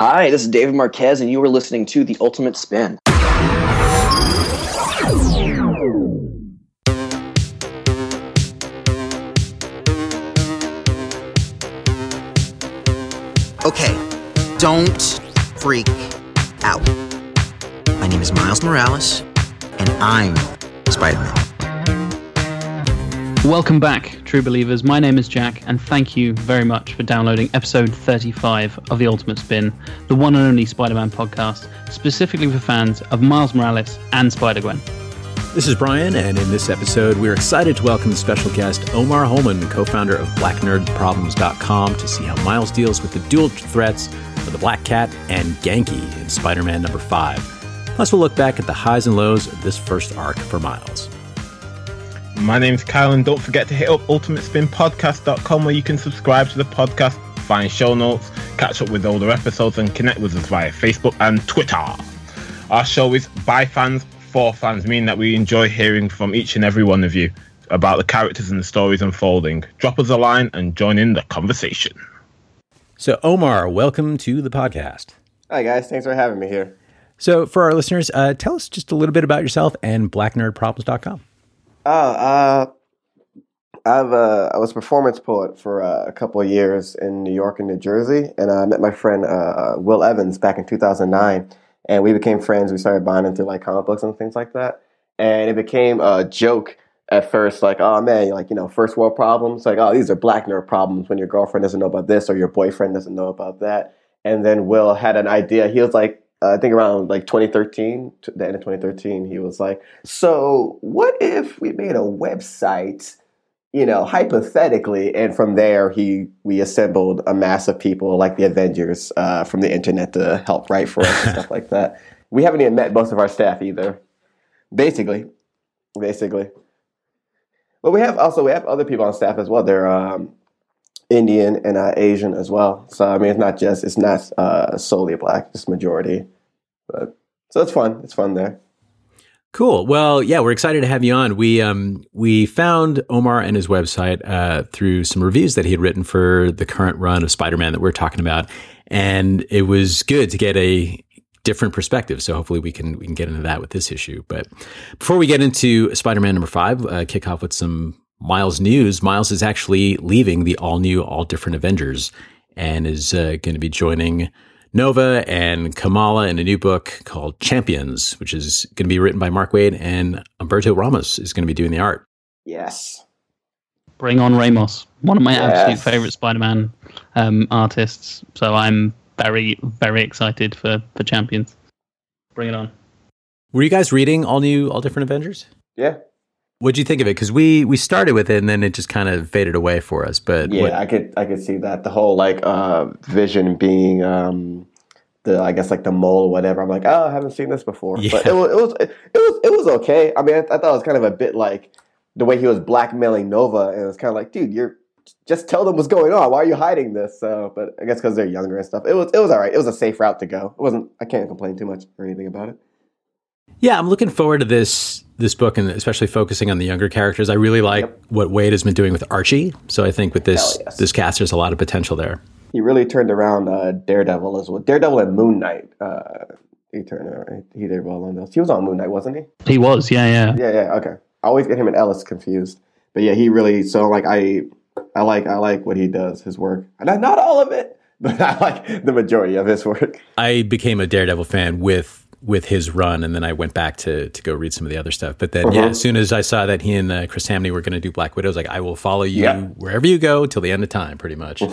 Hi, this is David Marquez, and you are listening to The Ultimate Spin. Okay, don't freak out. My name is Miles Morales, and I'm Spider Man. Welcome back, true believers. My name is Jack, and thank you very much for downloading episode 35 of The Ultimate Spin, the one and only Spider Man podcast, specifically for fans of Miles Morales and Spider Gwen. This is Brian, and in this episode, we're excited to welcome special guest Omar Holmon, co founder of BlackNerdProblems.com, to see how Miles deals with the dual threats of the Black Cat and Ganke in Spider Man number 5. Plus, we'll look back at the highs and lows of this first arc for Miles. My name's Kyle, and don't forget to hit up ultimatespinpodcast.com where you can subscribe to the podcast, find show notes, catch up with older episodes, and connect with us via Facebook and Twitter. Our show is by fans for fans, meaning that we enjoy hearing from each and every one of you about the characters and the stories unfolding. Drop us a line and join in the conversation. So, Omar, welcome to the podcast. Hi, guys. Thanks for having me here. So, for our listeners, uh, tell us just a little bit about yourself and BlackNerdProblems.com. Oh, uh, I've uh, I was a performance poet for uh, a couple of years in New York and New Jersey, and I met my friend uh, Will Evans back in 2009, and we became friends. We started bonding through like comic books and things like that, and it became a joke at first, like, oh man, like you know, first world problems, like oh these are black nerd problems when your girlfriend doesn't know about this or your boyfriend doesn't know about that, and then Will had an idea. He was like, I think around like 2013, the end of 2013, he was like, "So what if we made a website, you know, hypothetically?" And from there, he we assembled a mass of people like the Avengers uh, from the internet to help write for us and stuff like that. We haven't even met most of our staff either. Basically, basically. But we have also we have other people on staff as well. They're um, Indian and uh, Asian as well. So I mean, it's not just it's not uh, solely black, it's majority. But so it's fun. It's fun there. Cool. Well, yeah, we're excited to have you on. We um we found Omar and his website uh, through some reviews that he had written for the current run of Spider-Man that we're talking about, and it was good to get a different perspective. So hopefully we can we can get into that with this issue. But before we get into Spider-Man number five, uh, kick off with some Miles news. Miles is actually leaving the all new, all different Avengers and is uh, going to be joining Nova and Kamala in a new book called Champions, which is going to be written by Mark Waid and Humberto Ramos is going to be doing the art. Yes. Bring on Ramos, one of my Yes. absolute favorite Spider Man um, artists. So I'm very, very excited for, for Champions. Bring it on. Were you guys reading all new, all different Avengers? Yeah. What'd you think of it? Because we we started with it and then it just kind of faded away for us. But Yeah, what- I could I could see that the whole like uh, vision being um, the I guess like the mole or whatever. I'm like, oh, I haven't seen this before. Yeah. But it was it was it was it was okay. I mean, I, I thought it was kind of a bit like the way he was blackmailing Nova, and it was kind of like, dude, you're just tell them what's going on. Why are you hiding this? So, but I guess because they're younger and stuff, it was it was all right. It was a safe route to go. It wasn't. I can't complain too much or anything about it. Yeah, I'm looking forward to this this book and especially focusing on the younger characters. I really like Yep. what Waid has been doing with Archie. So I think with this yes. this cast, there's a lot of potential there. He really turned around uh, Daredevil as well. Daredevil and Moon Knight. Uh, he turned around. He did well on those. He was on Moon Knight, wasn't he? He was, yeah, yeah. Yeah, yeah, okay. I always get him and Ellis confused, but yeah, he really. So like, I, I like, I like what he does, his work, and not, not all of it, but I like the majority of his work. I became a Daredevil fan with with his run, and then I went back to to go read some of the other stuff. But then, yeah, Uh-huh. as soon as I saw that he and uh, Chris Samnee were going to do Black Widow, I was like, I will follow you Yeah. wherever you go till the end of time, pretty much.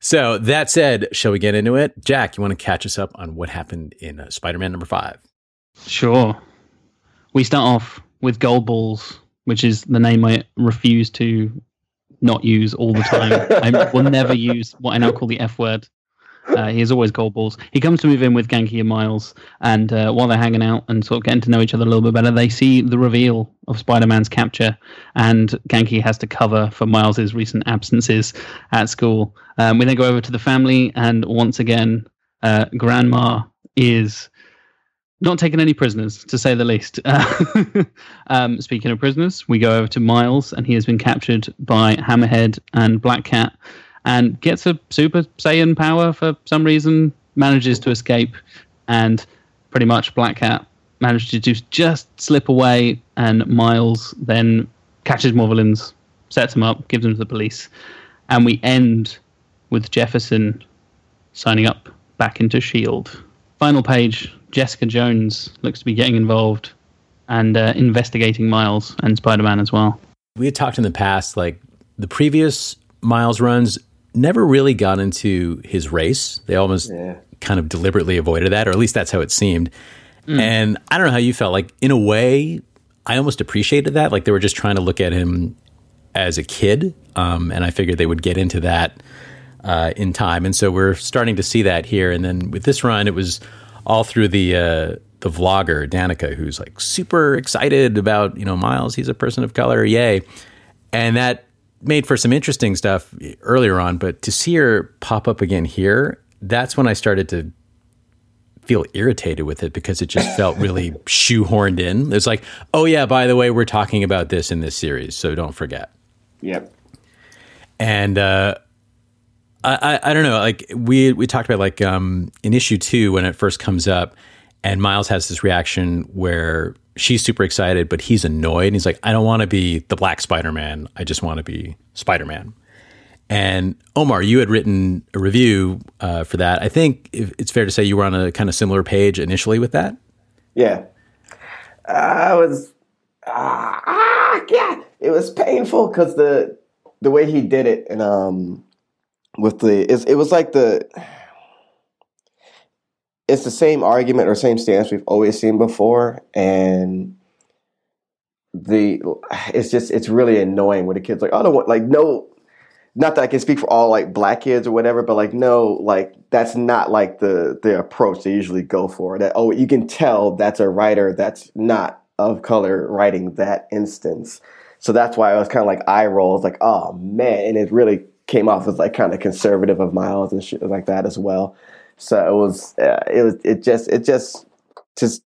so that said, shall we get into it? Jack, you want to catch us up on what happened in uh, Spider-Man number five? Sure. We start off with Gold Balls, which is the name I refuse to not use all the time. I will never use what I now call the F word. Uh, he is always Gold Balls. He comes to move in with Ganke and Miles, and uh, while they're hanging out and sort of getting to know each other a little bit better, they see the reveal of Spider-Man's capture, and Ganke has to cover for Miles's recent absences at school. Um, we then go over to the family, and once again, uh, Grandma is not taking any prisoners, to say the least. um, speaking of prisoners, we go over to Miles, and he has been captured by Hammerhead and Black Cat. And gets a Super Saiyan power for some reason, manages to escape, and pretty much Black Cat manages to just, slip away, and Miles then catches more villains, sets them up, gives them to the police, and we end with Jefferson signing up back into S.H.I.E.L.D. Final page Jessica Jones looks to be getting involved and uh, investigating Miles and Spider Man as well. We had talked in the past, like the previous Miles runs never really got into his race. They almost Yeah. kind of deliberately avoided that, or at least that's how it seemed. And I don't know how you felt. Like, in a way, I almost appreciated that. Like, they were just trying to look at him as a kid. Um, and I figured they would get into that uh, in time. And so we're starting to see that here. And then with this run, it was all through the uh, the vlogger Danika, who's like super excited about you know Miles. He's a person of color, yay! And that made for some interesting stuff earlier on. But to see her pop up again here, that's when I started to feel irritated with it because it just felt really shoehorned in. It's like, oh yeah, by the way, we're talking about this in this series, so don't forget. Yep. And uh, I, I I don't know, like we we talked about like um, in issue two when it first comes up, and Miles has this reaction where she's super excited, but he's annoyed. And he's like, I don't want to be the Black Spider Man. I just want to be Spider Man. And Omar, you had written a review uh, for that. I think it's fair to say you were on a kind of similar page initially with that. Yeah. I was ah, ah yeah. It was painful because the the way he did it and um with the it was like the it's the same argument or same stance we've always seen before and the it's just it's really annoying when the kids like I don't want like no not that I can speak for all like black kids or whatever, but like no, like that's not like the the approach they usually go for. That oh, you can tell that's a writer that's not of color writing that instance. So that's why I was kind of like eye rolls, like oh man, and it really came off as like kind of conservative of Miles and shit like that as well. So it was, uh, it was, it just, it just, just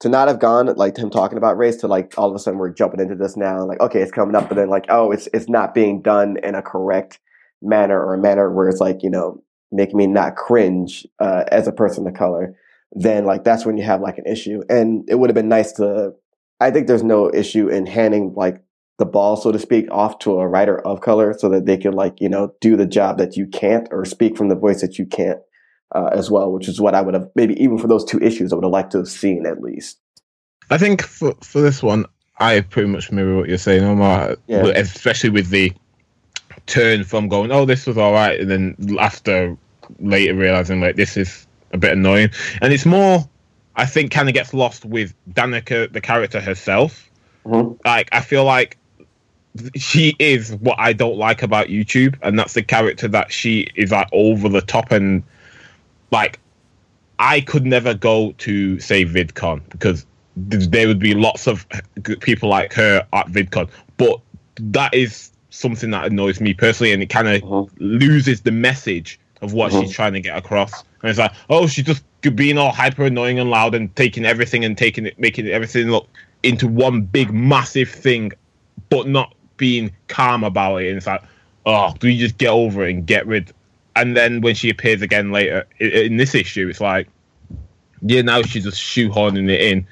to not have gone like him talking about race to like all of a sudden we're jumping into this now like okay it's coming up but then like oh it's it's not being done in a correct manner or a manner where it's like you know making me not cringe uh, as a person of color then like that's when you have like an issue. And it would have been nice to i think there's no issue in handing like the ball so to speak off to a writer of color so that they can like you know do the job that you can't or speak from the voice that you can't uh, as well, which is what I would have maybe even for those two issues I would have liked to have seen at least. I think for for this one, I pretty much mirror what you're saying, Omar. Yeah. Especially with the turn from going, "Oh, this was all right," and then after later realizing like this is a bit annoying, and it's more, I think, kind of gets lost with Danika, the character herself. Mhm. Like, I feel like she is what I don't like about YouTube, and that's the character that she is like over the top and like I could never go to say VidCon because there would be lots of people like her at VidCon, but that is something that annoys me personally, and it kind of Mhm. loses the message of what Mhm. she's trying to get across. And it's like, oh, she's just being all hyper annoying and loud and taking everything and taking it, making everything look into one big massive thing, but not being calm about it. And it's like, oh, do you just get over it and get rid? And then when she appears again later i- in this issue, it's like, yeah, now she's just shoehorning it in.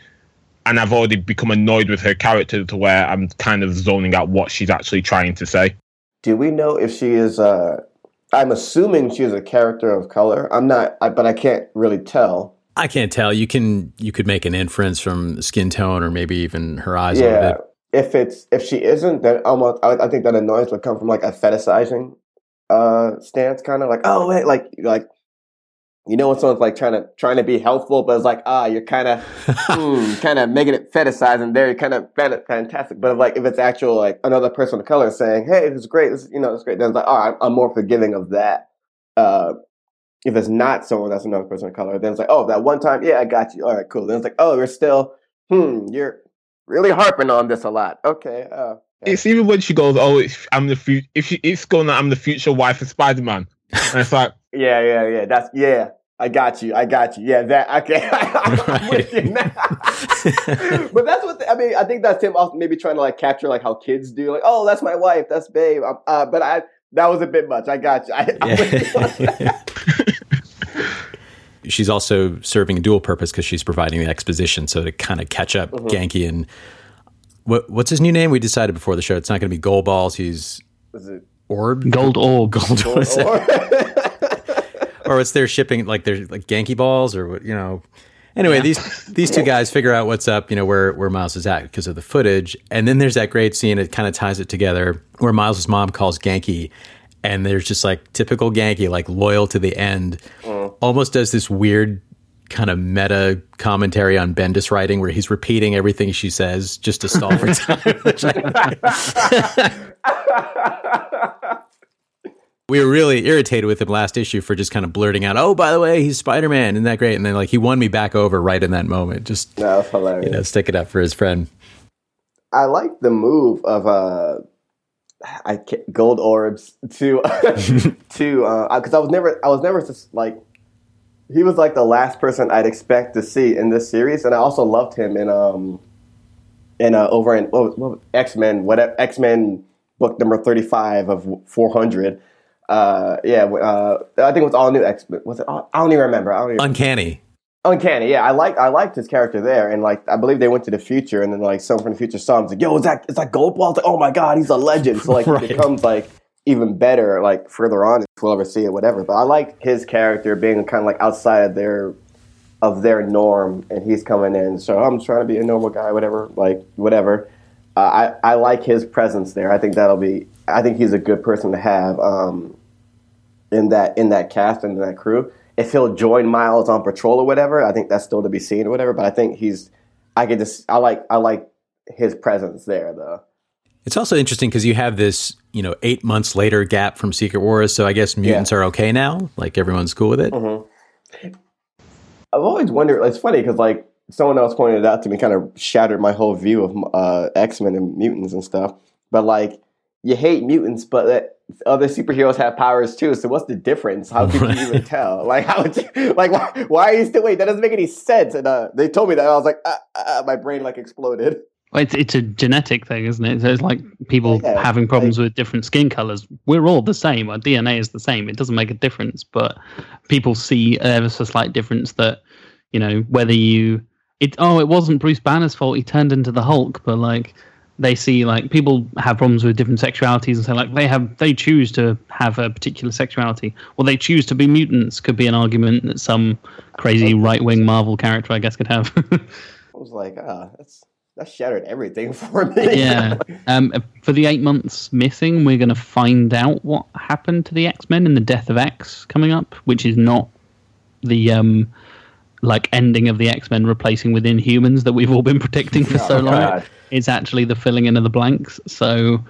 And I've already become annoyed with her character to where I'm kind of zoning out what she's actually trying to say. Do we know if she is? Uh, I'm assuming she is a character of color. I'm not, I, but I can't really tell. I can't tell. You can you could make an inference from skin tone or maybe even her eyes a yeah. bit. If it's if she isn't, then almost I, I think that annoyance would come from like a fetishizing uh stance, kind of like oh wait, like like you know when someone's like trying to trying to be helpful, but it's like ah you're kind of hmm, kind of making it fetishizing there, you're kind of fantastic. But if, like if it's actual like another person of color saying hey this is great, this you know it's great, then it's like oh I'm, I'm more forgiving of that. Uh, if it's not someone that's another person of color, then it's like oh that one time yeah I got you, all right cool. Then it's like oh you're still hmm you're really harping on this a lot. Okay. Uh. It's even when she goes, "Oh, it's, I'm the future." If she, it's going, "I'm the future wife of Spider Man," and it's like, yeah, yeah, yeah. That's yeah. I got you. I got you. Yeah, that okay. I'm with you now. but that's what the, I mean. I think that's him also maybe trying to like capture like how kids do. Like, oh, that's my wife. That's babe. Um, Uh, but I that was a bit much. I got you. I, I she's also serving a dual purpose because she's providing the exposition. So to kind of catch up Mm-hmm. Ganke and what what's his new name? We decided before the show it's not going to be Gold Balls. He's was it Orb. Gold orb. Gold. or, what's that? or what's their shipping like? They're like Ganke balls or what? You know. Anyway, these these two guys figure out what's up. You know where where Miles is at because of the footage, and then there's that great scene. It kind of ties it together where Miles's mom calls Ganke, and there's just like typical Ganke, like loyal to the end. Almost does this weird kind of meta commentary on Bendis writing where he's repeating everything she says just to stall for time. we were really irritated with him last issue for just kind of blurting out, "Oh, by the way, he's Spider Man, isn't that great?" And then like he won me back over right in that moment. Just that was hilarious. you know, stick it up for his friend. I like the move of uh, I can't, gold orbs to to uh because I was never I was never just like he was like the last person I'd expect to see in this series, and I also loved him in um in uh over in what, what X Men whatever X Men book number thirty five of four hundred. Uh, yeah, uh, I think it was all new X Men. Was it? I don't even remember. I don't even Uncanny. Uncanny, yeah. I like I liked his character there, and like I believe they went to the future, and then like someone from the future saw him, was like, "Yo, is that is that Goldball?" I was like, "Oh my god, he's a legend!" So like Right. it becomes like even better like further on we'll ever see it, whatever. But I like his character being kind of like outside of their of their norm, and he's coming in. So I'm trying to be a normal guy, whatever, like whatever. Uh, I I like his presence there. I think that'll be. I think he's a good person to have um, in that in that cast and in that crew. If he'll join Miles on patrol or whatever, I think that's still to be seen or whatever. But I think he's. I could just. I like. I like his presence there though. It's also interesting because you have this, you know, eight months later gap from Secret Wars. So I guess mutants are okay now. Like everyone's cool with it. Mm-hmm. I've always wondered. It's funny because like someone else pointed it out to me, kind of shattered my whole view of uh, X Men and mutants and stuff. But like, you hate mutants, but that other superheroes have powers too. So what's the difference? How could you even tell? Like, how? Would you, like, why, why are you still wait? That doesn't make any sense. And uh, they told me that, and I was like, ah, ah, my brain like exploded. Well, It's it's a genetic thing, isn't it? So it's like people Yeah, having problems with different skin colors. We're all the same. Our DNA is the same. It doesn't make a difference, but people see ever so slight difference that you know whether you it oh it wasn't Bruce Banner's fault he turned into the Hulk, but like they see like people have problems with different sexualities and say like they have they choose to have a particular sexuality or they choose to be mutants could be an argument that some crazy right wing Marvel character I guess could have. I was like, ah, that's that shattered everything for me. yeah. Um, for the eight months missing, we're going to find out what happened to the X Men in the Death of X coming up, which is not the um, like ending of the X Men replacing with Inhumans that we've all been predicting for so Oh, long. God. It's actually the filling in of the blanks. So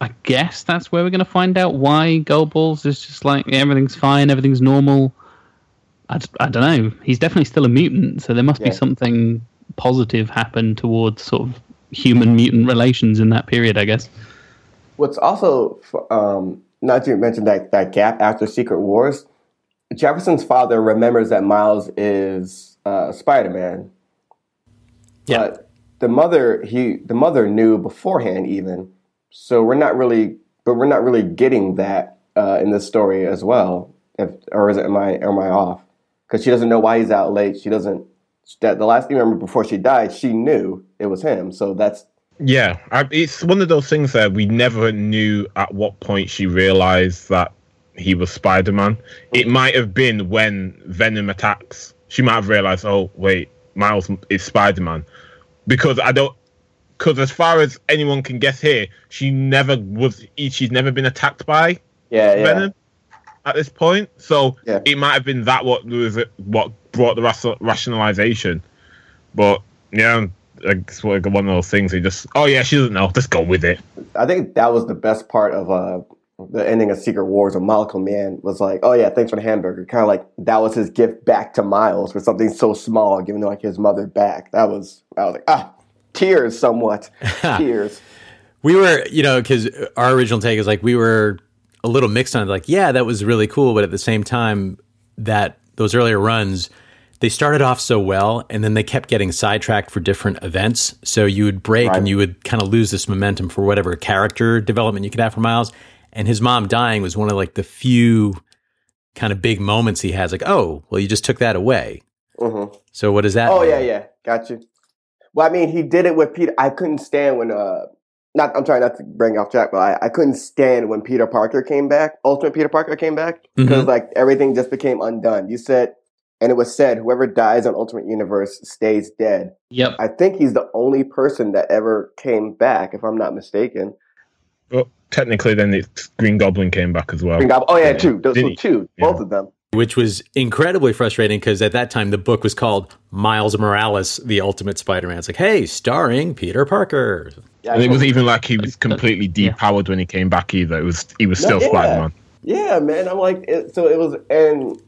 I guess that's where we're going to find out why Goldballs is just like everything's fine, everything's normal. I, I don't know. He's definitely still a mutant, so there must be something positive happen towards sort of human mutant relations in that period, I guess. What's also um, not to mention that that gap after Secret Wars, Jefferson's father remembers that Miles is uh, Spider Man. Yeah. But the mother he the mother knew beforehand even. So we're not really but we're not really getting that uh, in this story as well. If or is it am I am I off? Because she doesn't know why he's out late. She doesn't that the last thing I remember before she died, she knew it was him. So that's Yeah, I, it's one of those things that we never knew at what point she realized that he was Spider Man. It mm-hmm. might have been when Venom attacks. She might have realized, oh wait, Miles is Spider Man, because I don't. Because as far as anyone can guess here, she never was. She's never been attacked by yeah, yeah. Venom at this point. So Yeah. it might have been that what was it, what brought the rationalization. But yeah, it's one of those things. He just oh yeah, she doesn't know. Just go with it. I think that was the best part of uh, the ending of Secret Wars. Of Molecule Man was like, "Oh yeah, thanks for the hamburger." Kind of like that was his gift back to Miles for something so small, giving like his mother back. That was I was like, ah, tears, somewhat tears. We were, you know, because our original take is like we were a little mixed on it. Like, yeah, that was really cool, but at the same time, that those earlier runs, they started off so well, and then they kept getting sidetracked for different events. So you would break, Right. and you would kind of lose this momentum for whatever character development you could have for Miles. and his mom dying was one of like the few kind of big moments he has. Like, oh, well, you just took that away. Mhm. So what does that? Oh mean? yeah, yeah, got you. Well, I mean, he did it with Peter. I couldn't stand when uh, not. I'm trying not to bring off track, but I, I couldn't stand when Peter Parker came back. Ultimate Peter Parker came back because Mhm. like everything just became undone. You said, and it was said, whoever dies on Ultimate Universe stays dead. Yep. I think he's the only person that ever came back, if I'm not mistaken. Well, technically, then it's Green Goblin came back as well. Green Goblin- Oh yeah, Yeah. two. Those were two. Yeah. Both of them. Which was incredibly frustrating because at that time the book was called Miles Morales, the Ultimate Spider-Man. It's like, hey, starring Peter Parker. Yeah, And it wasn't even like he was completely Yeah. depowered when he came back either. It was he was No, still yeah. Spider Man. Yeah, man. I'm like, it, so it was, and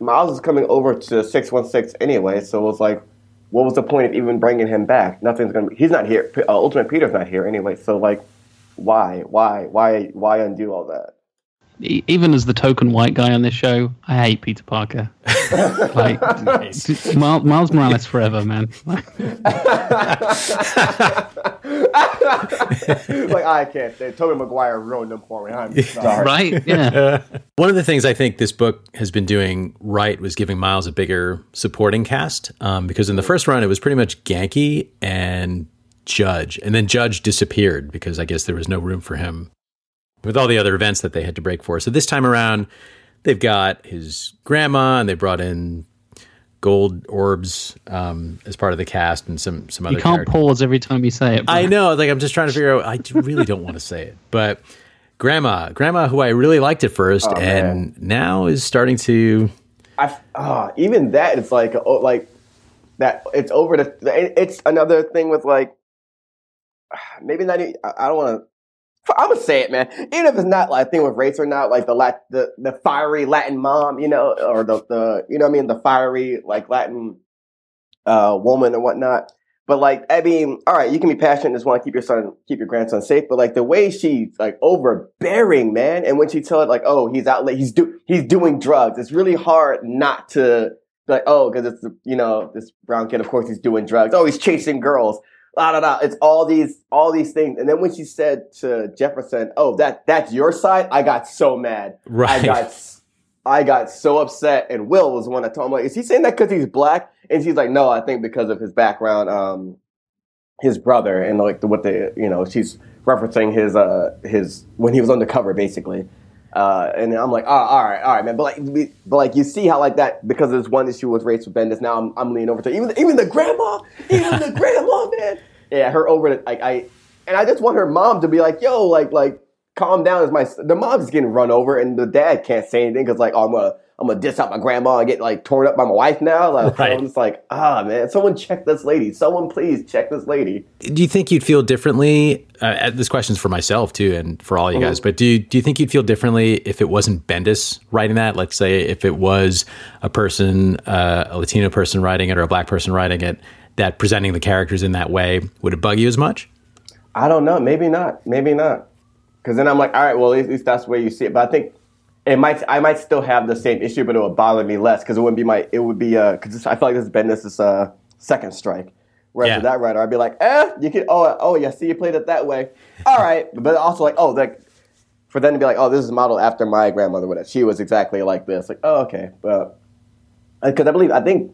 Miles is coming over to six one six anyway. So it was like, what was the point of even bringing him back? Nothing's gonna. He's not here. Uh, Ultimate Peter's not here anyway. So like, why, why, why, why undo all that? E- Even as the token white guy on this show, I hate Peter Parker. like d- Miles, Miles Morales forever, man. like I can't say. Tobey Maguire ruined them for me. I'm sorry. right? Yeah. One of the things I think this book has been doing right was giving Miles a bigger supporting cast. Um, because in the first run, it was pretty much Ganke and Judge, and then Judge disappeared because I guess there was no room for him with all the other events that they had to break for. So this time around, they've got his grandma, and they brought in gold orbs um, as part of the cast, and some some other. You can't characters. pause every time you say it. I know. Like I'm just trying to figure out. I really don't want to say it, but grandma, grandma, who I really liked at first, Oh, and now is starting to. I uh, even that it's like oh, like that it's over the it's another thing with like maybe not even, I I don't want to I'm gonna say it man. Even if it's not like a thing with race or not like the lat the, the fiery Latin mom you know or the the you know I mean? The fiery like Latin uh woman and whatnot. But like I mean all right you can be passionate and just want to keep your son keep your grandson safe but like the way she's like overbearing man and when she tell it like oh he's out late he's do he's doing drugs it's really hard not to like oh because it's you know this brown kid of course he's doing drugs. Oh he's chasing girls la da da it's all these all these things. And then when she said to Jefferson oh that that's your side I got so mad. Right. I got I got so upset. And Will was the one that told me like is he saying that because he's black? And she's like no I think because of his background um his brother and like the, what the you know she's referencing his uh his when he was undercover basically uh and I'm like oh all right all right man. But like but like you see how like that because this one issue with race with Bendis now I'm, I'm leaning over to even even the grandma even the grandma man. Yeah her over like I and I just want her mom to be like yo like like calm down Is my the mom's getting run over and the dad can't say anything because like oh I'm gonna I'm gonna diss out my grandma and get like torn up by my wife now like Right. I'm just like ah man someone check this lady someone please check this lady Do you think you'd feel differently? Uh, this question's for myself too, and for all you guys. But do you, do you think you'd feel differently if it wasn't Bendis writing that? Let's say, if it was a person, uh, a Latino person writing it, or a black person writing it, that presenting the characters in that way would it bug you as much? I don't know. Maybe not. Maybe not. Because then I'm like, all right, well, at least that's the way you see it. But I think it might. I might still have the same issue, but it would bother me less because it wouldn't be my. It would be because I feel like this has been this is uh, second strike. Whereas Yeah. with that writer, I'd be like, eh, you can. Oh, oh, yeah. See, you played it that way. All right, but also like, oh, like for them to be like, oh, this is modeled after my grandmother. Whatever. She was exactly like this. Like, oh, okay, but because I believe I think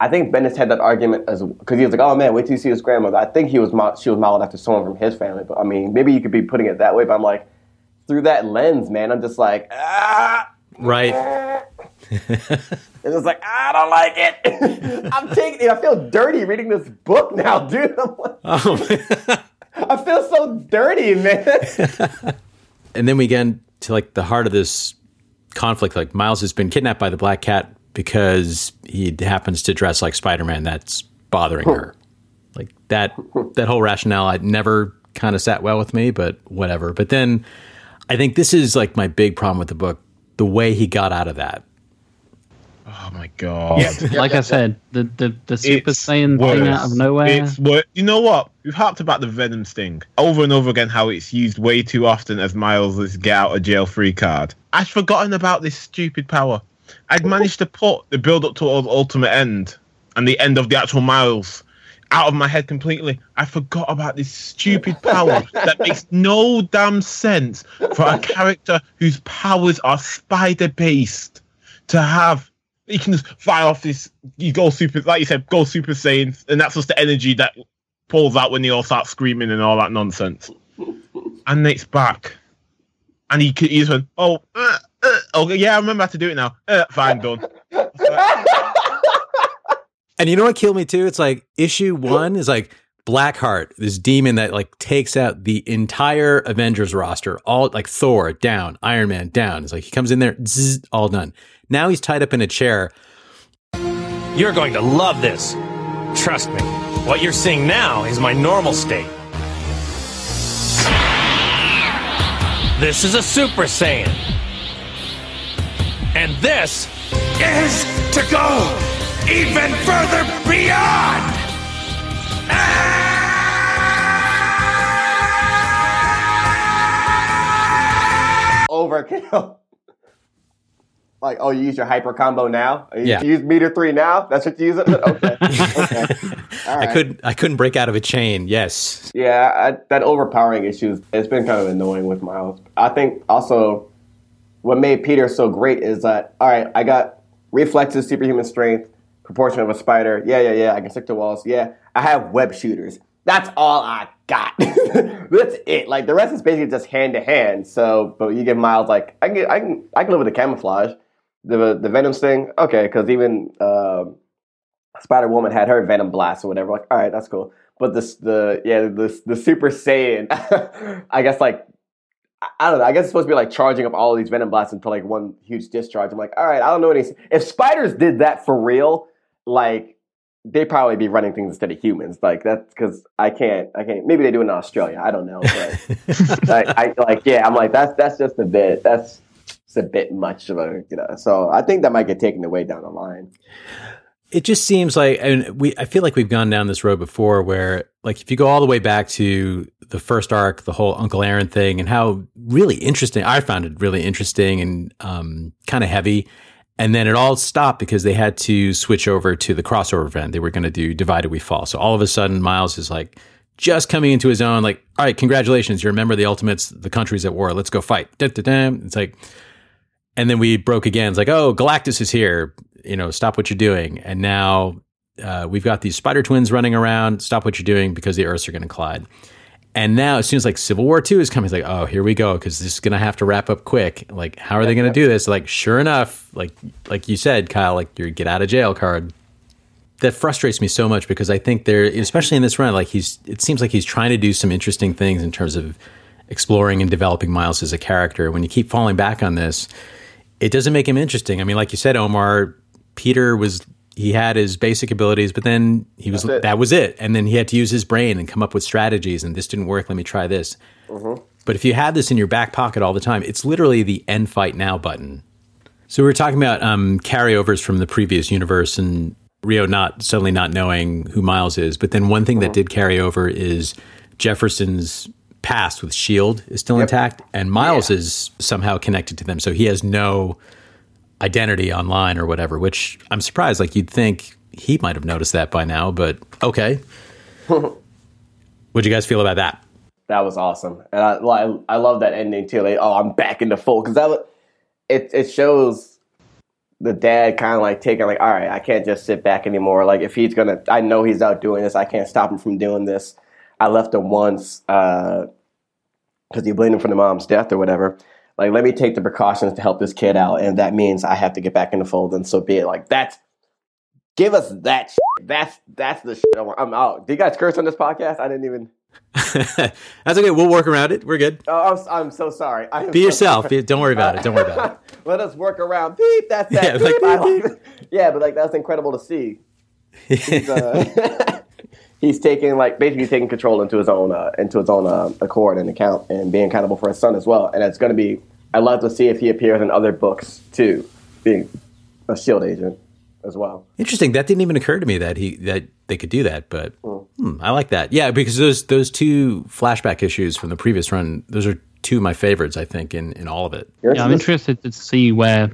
I think Bendis had that argument as because he was like, "Oh man, wait till you see his grandmother." I think he was mo- she was modeled after someone from his family, but I mean, maybe you could be putting it that way. But I'm like, through that lens, man, I'm just like, ah, Right. and it's like I don't like it. I'm taking it. I feel dirty reading this book now, dude. I'm like, Oh. I feel so dirty, man. and then we get to like the heart of this conflict. Like Miles has been kidnapped by the Black Cat because he happens to dress like Spider Man. That's bothering her. Like that that whole rationale, I never kind of sat well with me, but whatever. But then I think this is like my big problem with the book: the way he got out of that. Oh my god. like I said, the the, the Super It's Saiyan thing worse. out of nowhere. It's wor- You know what? We've harped about the Venom sting over and over again. How it's used way too often as Miles' get out of jail free card. I'd forgotten about this stupid power. I'd managed to put the build up to the ultimate end and the end of the actual Miles out of my head completely. I forgot about this stupid power that makes no damn sense for a character whose powers are spider based to have. You can just fire off this. You go super, like you said, go super saiyan, and that's just the energy that pulls out when they all start screaming and all that nonsense. And Nate's back, and he he just went, "Oh, uh, uh, okay, yeah, I remember how to do it now. Uh, fine, done." And you know what killed me too? It's like issue one is like Blackheart, this demon that like takes out the entire Avengers roster, all like Thor down, Iron Man down. It's like he comes in there, zzz, all done. Now he's tied up in a chair. You're going to love this. Trust me. What you're seeing now is my normal state. This is a Super Saiyan. And this is to go even further beyond! Overkill. Like, oh, you use your hyper combo now? Oh, you Yeah. use meter three now? That's what you use it? Okay. okay. All I couldn't I couldn't break out of a chain. Yes. Yeah, I, that overpowering issue, it's been kind of annoying with Miles. I think also what made Peter so great is that, all right, I got reflexes, superhuman strength, proportion of a spider. Yeah, yeah, yeah. I can stick to walls. Yeah. I have web shooters. That's all I got. That's it. Like the rest is basically just hand to hand. So, but you give Miles like I can I can I can live with the camouflage, the the venom sting. Okay, because even um Spider Woman had her Venom blast or whatever. Like, all right, that's cool. But this, the yeah, the the Super Saiyan, I guess like I- don't know. I guess it's supposed to be like charging up all these Venom blasts into like one huge discharge. I'm like, all right, I don't know any. If spiders did that for real, like they'd probably be running things instead of humans. Like that's because I can't. I can't. Maybe they do it in Australia. I don't know. But I, I like yeah. I'm like that's that's just a bit. That's it's a bit much of a you know. So I think that might get taken away down the line. it just seems like and we I feel like we've gone down this road before where like if you go all the way back to the first arc, the whole Uncle Aaron thing and how really interesting I found it really interesting and um, kind of heavy. And then it all stopped because they had to switch over to the crossover event. They were going to do Divided We Fall. So all of a sudden, Miles is like just coming into his own, like, all right, congratulations. You're a member of the Ultimates. The country's at war. Let's go fight. Da-da-da. It's like, and then we broke again. It's like, oh, Galactus is here. You know, stop what you're doing. And now uh, we've got these spider twins running around. Stop what you're doing because the Earths are going to collide. And now, as soon as like Civil War Two is coming, it's like, oh, here we go, because this is going to have to wrap up quick. Like, how are they going to do this? Like, sure enough, like like you said, Kyle, like your get out of jail card. That frustrates me so much because I think they're, especially in this run, like he's. It seems like he's trying to do some interesting things in terms of exploring and developing Miles as a character. When you keep falling back on this, it doesn't make him interesting. I mean, like you said, Omar, Peter was he had his basic abilities, but then he was that was it, and then he had to use his brain and come up with strategies. And this didn't work. Let me try this. But if you had this in your back pocket all the time, it's literally the end fight now button. So we were talking about um, carryovers from the previous universe and Rio not suddenly not knowing who Miles is. But then one thing that did carry over is Jefferson's past with Shield is still intact, and Miles is somehow connected to them. So he has no identity online or whatever. Which I'm surprised. Like you'd think he might have noticed that by now, but okay. What'd you guys feel about that? That was awesome, and I I, I love that ending too. Like, oh, I'm back in the fold because that was- it it shows the dad kind of like taking like, all right, I can't just sit back anymore. Like, if he's gonna, I know he's out doing this. I can't stop him from doing this. I left him once uh, because he blamed him for the mom's death or whatever. Like, let me take the precautions to help this kid out, and that means I have to get back in the fold, and so be it. Like, that's give us that. Shit. That's that's the shit. I want. I'm out. Do you guys curse on this podcast? I didn't even. That's okay. We'll work around it. We're good. Oh, I'm, I'm so sorry. Be so yourself. sorry. Don't worry about it. Don't worry about it. Let us work around. Beep. That's that. Yeah, beep, like, I beep, yeah, but like that's incredible to see. Uh, he's taking like basically taking control into his own uh, into his own uh, accord and account and being accountable for his son as well. And it's going to be. I'd love to see if he appears in other books too, being a shield agent as well. Interesting. That didn't even occur to me that he that they could do that, but hmm, I like that. Yeah, because those those two flashback issues from the previous run, those are two of my favorites. I think in in all of it. Yeah, I'm interested to see where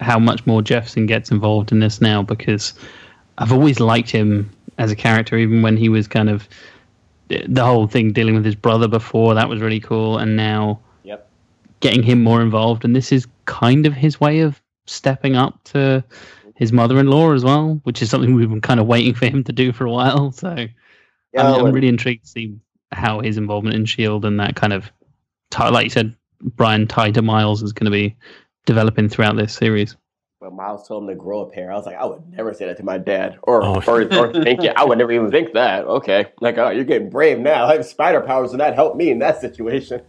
how much more Jefferson gets involved in this now because I've always liked him as a character, even when he was kind of the whole thing dealing with his brother before. That was really cool, and now Yep. getting him more involved. And this is kind of his way of stepping up to his mother-in-law as well, which is something we've been kind of waiting for him to do for a while. So Yeah, I'm, I'm really intrigued to see how his involvement in Shield and that kind of, like you said, Brian tied to Miles is going to be developing throughout this series. When Miles told him to grow a pair, I was like, I would never say that to my dad, or Oh. or, or think it. I would never even think that. Okay, like, oh, you're getting brave now. I have spider powers, and that helped me in that situation.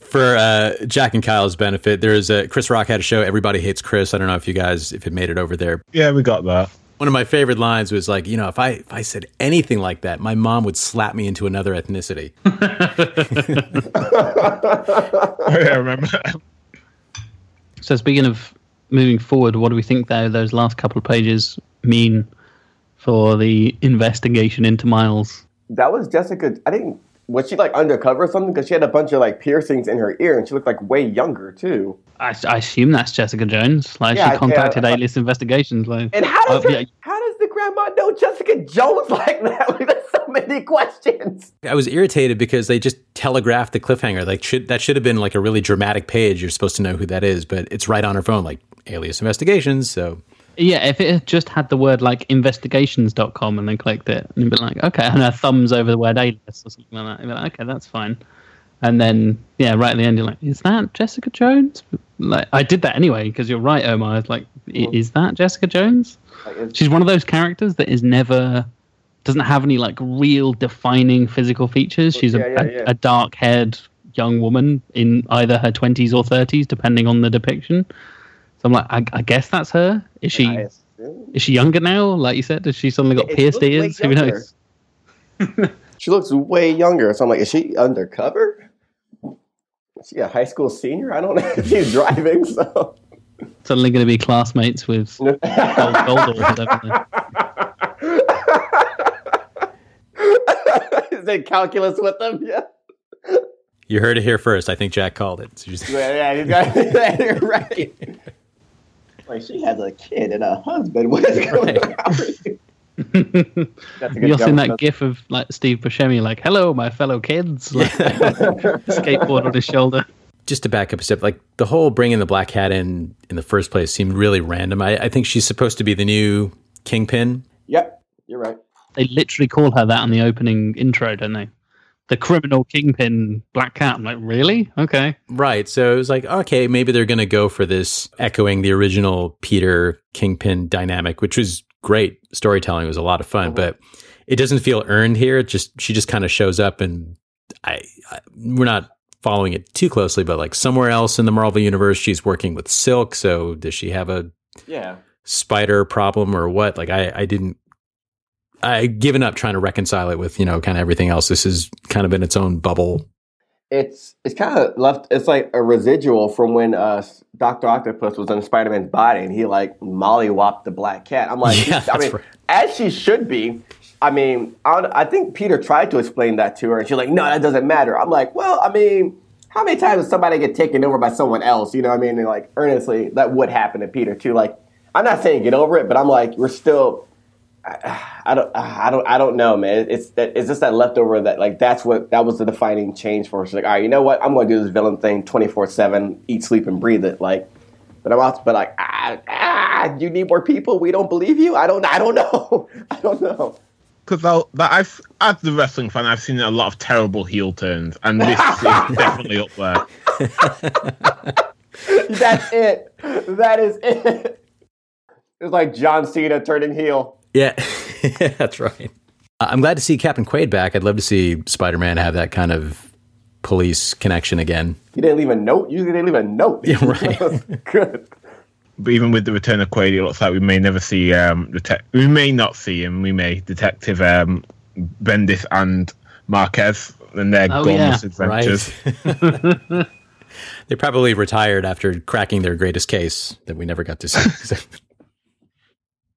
For uh, Jack and Kyle's benefit, there's a Chris Rock had a show. Everybody hates Chris. I don't know if you guys if it made it over there. Yeah, we got that. One of my favorite lines was like, you know, if I if I said anything like that, my mom would slap me into another ethnicity. yeah, I remember. So speaking of moving forward, what do we think though those last couple of pages mean for the investigation into Miles? That was Jessica. I didn't. Was she like undercover or something? Because she had a bunch of like piercings in her ear, and she looked like way younger too. I, I assume that's Jessica Jones. Like Yeah, she contacted yeah. Alias Investigations. Like, And how does her- yeah. how does grandma know Jessica Jones like that? Like, there's so many questions. I was irritated because they just telegraphed the cliffhanger. Like should that should have been like a really dramatic page. You're supposed to know who that is, but it's right on her phone, like alias investigations. So yeah, if it had just had the word like investigations.com and then clicked it and been like, okay, and a thumbs over the word alias or something like that, you'd be like, okay, that's fine. And then, yeah, right at the end, you're like, is that Jessica Jones? Like, I did that anyway because you're right, Omar. It's like, is that Jessica Jones? She's one of those characters that is never doesn't have any like real defining physical features. She's Yeah, a, yeah, a, yeah. a dark-haired young woman in either her twenties or thirties, depending on the depiction. So I'm like, I, I guess that's her. Is she is she younger now? Like you said, has she suddenly got It pierced ears? Who knows? She looks way younger. So I'm like, is she undercover? Is she a high school senior? I don't know if she's driving. So Suddenly going to be classmates with Gold, Gold or whatever. is it calculus with them? Yeah. you heard it here first. I think Jack called it. So just- Yeah, he's got you're right. Like she has a kid and a husband. What is going on? That's a good You've seen that gif of like Steve Buscemi, like "Hello, my fellow kids," like, skateboard on his shoulder. Just to back up a step, like the whole bringing the black cat in in the first place seemed really random. I, I think she's supposed to be the new kingpin. Yep, you're right. They literally call her that on the opening intro, don't they? The criminal kingpin black cat. I'm like, really? Okay. Right. So it was like, okay, maybe they're going to go for this echoing the original Peter Kingpin dynamic, which was great storytelling. It was a lot of fun, uh-huh. but it doesn't feel earned here. It just she just kind of shows up, and I, I we're not following it too closely, but like somewhere else in the Marvel universe, she's working with Silk. So does she have a Yeah. spider problem or what? Like I, I didn't. I given up trying to reconcile it with you know kind of everything else. This is kind of in its own bubble. It's it's kind of left. It's like a residual from when uh, Doctor Octopus was in Spider Man's body, and he like mollywopped the black cat. I'm like, Yeah, I that's mean, right. as she should be. I mean, I, I think Peter tried to explain that to her, and she's like, "No, that doesn't matter." I'm like, "Well, I mean, how many times does somebody get taken over by someone else? You know what I mean?" And like, earnestly, that would happen to Peter too. Like, I'm not saying get over it, but I'm like, we're still. I don't, I don't, I don't know, man. It's that, it's just that leftover that like that's what that was the defining change for her. She's like, all right, you know what? I'm going to do this villain thing 24 seven, eat, sleep, and breathe it. Like, but I'm also, but like, ah, ah, you need more people. We don't believe you. I don't, I don't know. I don't know. Because I've, as the wrestling fan, I've seen a lot of terrible heel turns, and this is definitely up there. That's it. That is it. It's like John Cena turning heel. Yeah, that's right. Uh, I'm glad to see Captain Quaid back. I'd love to see Spider Man have that kind of police connection again. He didn't leave a note. Usually they leave a note. Yeah, right. Good. But even with the return of Quaid, it looks like we may never see um, detec- we may not see him. We may Detective um, Bendis and Marquez and their Oh, glamorous yeah. adventures. Right. they probably retired after cracking their greatest case that we never got to see.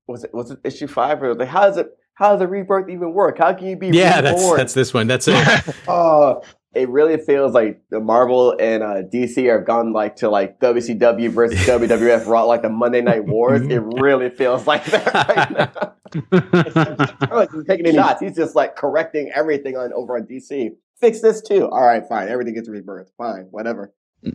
Was it was it issue five or like how does it how does the rebirth even work? How can you be yeah, that's reborn? that's this one. That's it. Oh, it really feels like the Marvel and uh, DC have gone like to like WCW versus WWF Raw, like the Monday Night Wars. It really feels like that right now. like he's taking any shots. He's just like correcting everything on over on DC. Fix this too. All right, fine. Everything gets rebirthed. Fine, whatever.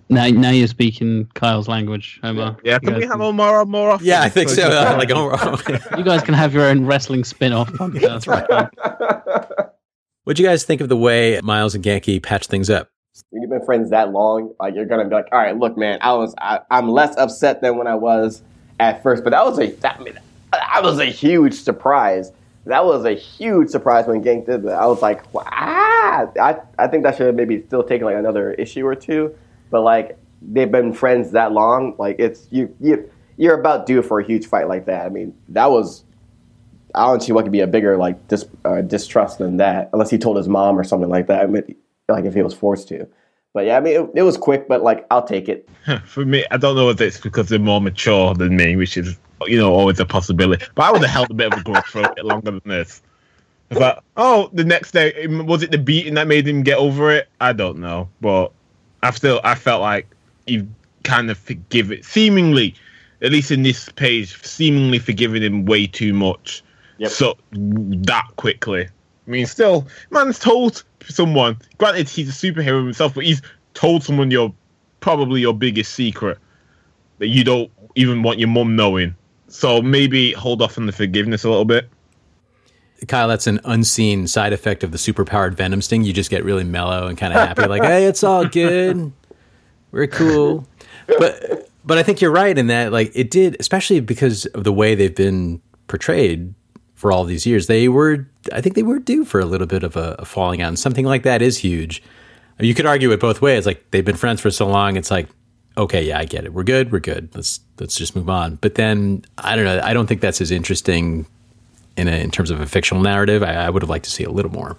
now, now you're speaking Kyle's language, Omar. Yeah, can we have Omar more often? Yeah, I think so. Uh, like, oh, You guys can have your own wrestling spin-off podcast. What'd you guys think of the way Miles and Ganke patched things up? when you've been friends that long, like you're gonna be like, all right, look, man, I was, I, I'm less upset than when I was at first, but that was a, that, I mean, that was a huge surprise. That was a huge surprise when Ganke did that. I was like, ah, I, I think that should have maybe still taken like another issue or two, but like they've been friends that long, like it's you, you, you're about due for a huge fight like that. I mean, that was. I don't see what could be a bigger like dis, uh, distrust than that, unless he told his mom or something like that. I mean, like if he was forced to. But yeah, I mean, it, it was quick, but like I'll take it. For me, I don't know if it's because they're more mature than me, which is, you know, always a possibility. But I would have held a bit of a grudge for a bit longer than this. Like, oh, the next day, was it the beating that made him get over it? I don't know. But I still, I felt like you kind of forgive it, seemingly, at least in this page, seemingly forgiving him way too much. Yep. So that quickly. I mean, still, man's told someone. Granted, he's a superhero himself, but he's told someone your probably your biggest secret that you don't even want your mum knowing. So maybe hold off on the forgiveness a little bit. Kyle, that's an unseen side effect of the superpowered venom sting. You just get really mellow and kind of happy, like, hey, it's all good. We're cool. But but I think you're right in that, like, it did, especially because of the way they've been portrayed for all these years. They were, I think, they were due for a little bit of a, a falling out, and something like that is huge. You could argue it both ways. Like they've been friends for so long, it's like, okay, yeah, I get it. We're good. We're good. Let's let's just move on. But then I don't know. I don't think that's as interesting in a, in terms of a fictional narrative. I, I would have liked to see a little more.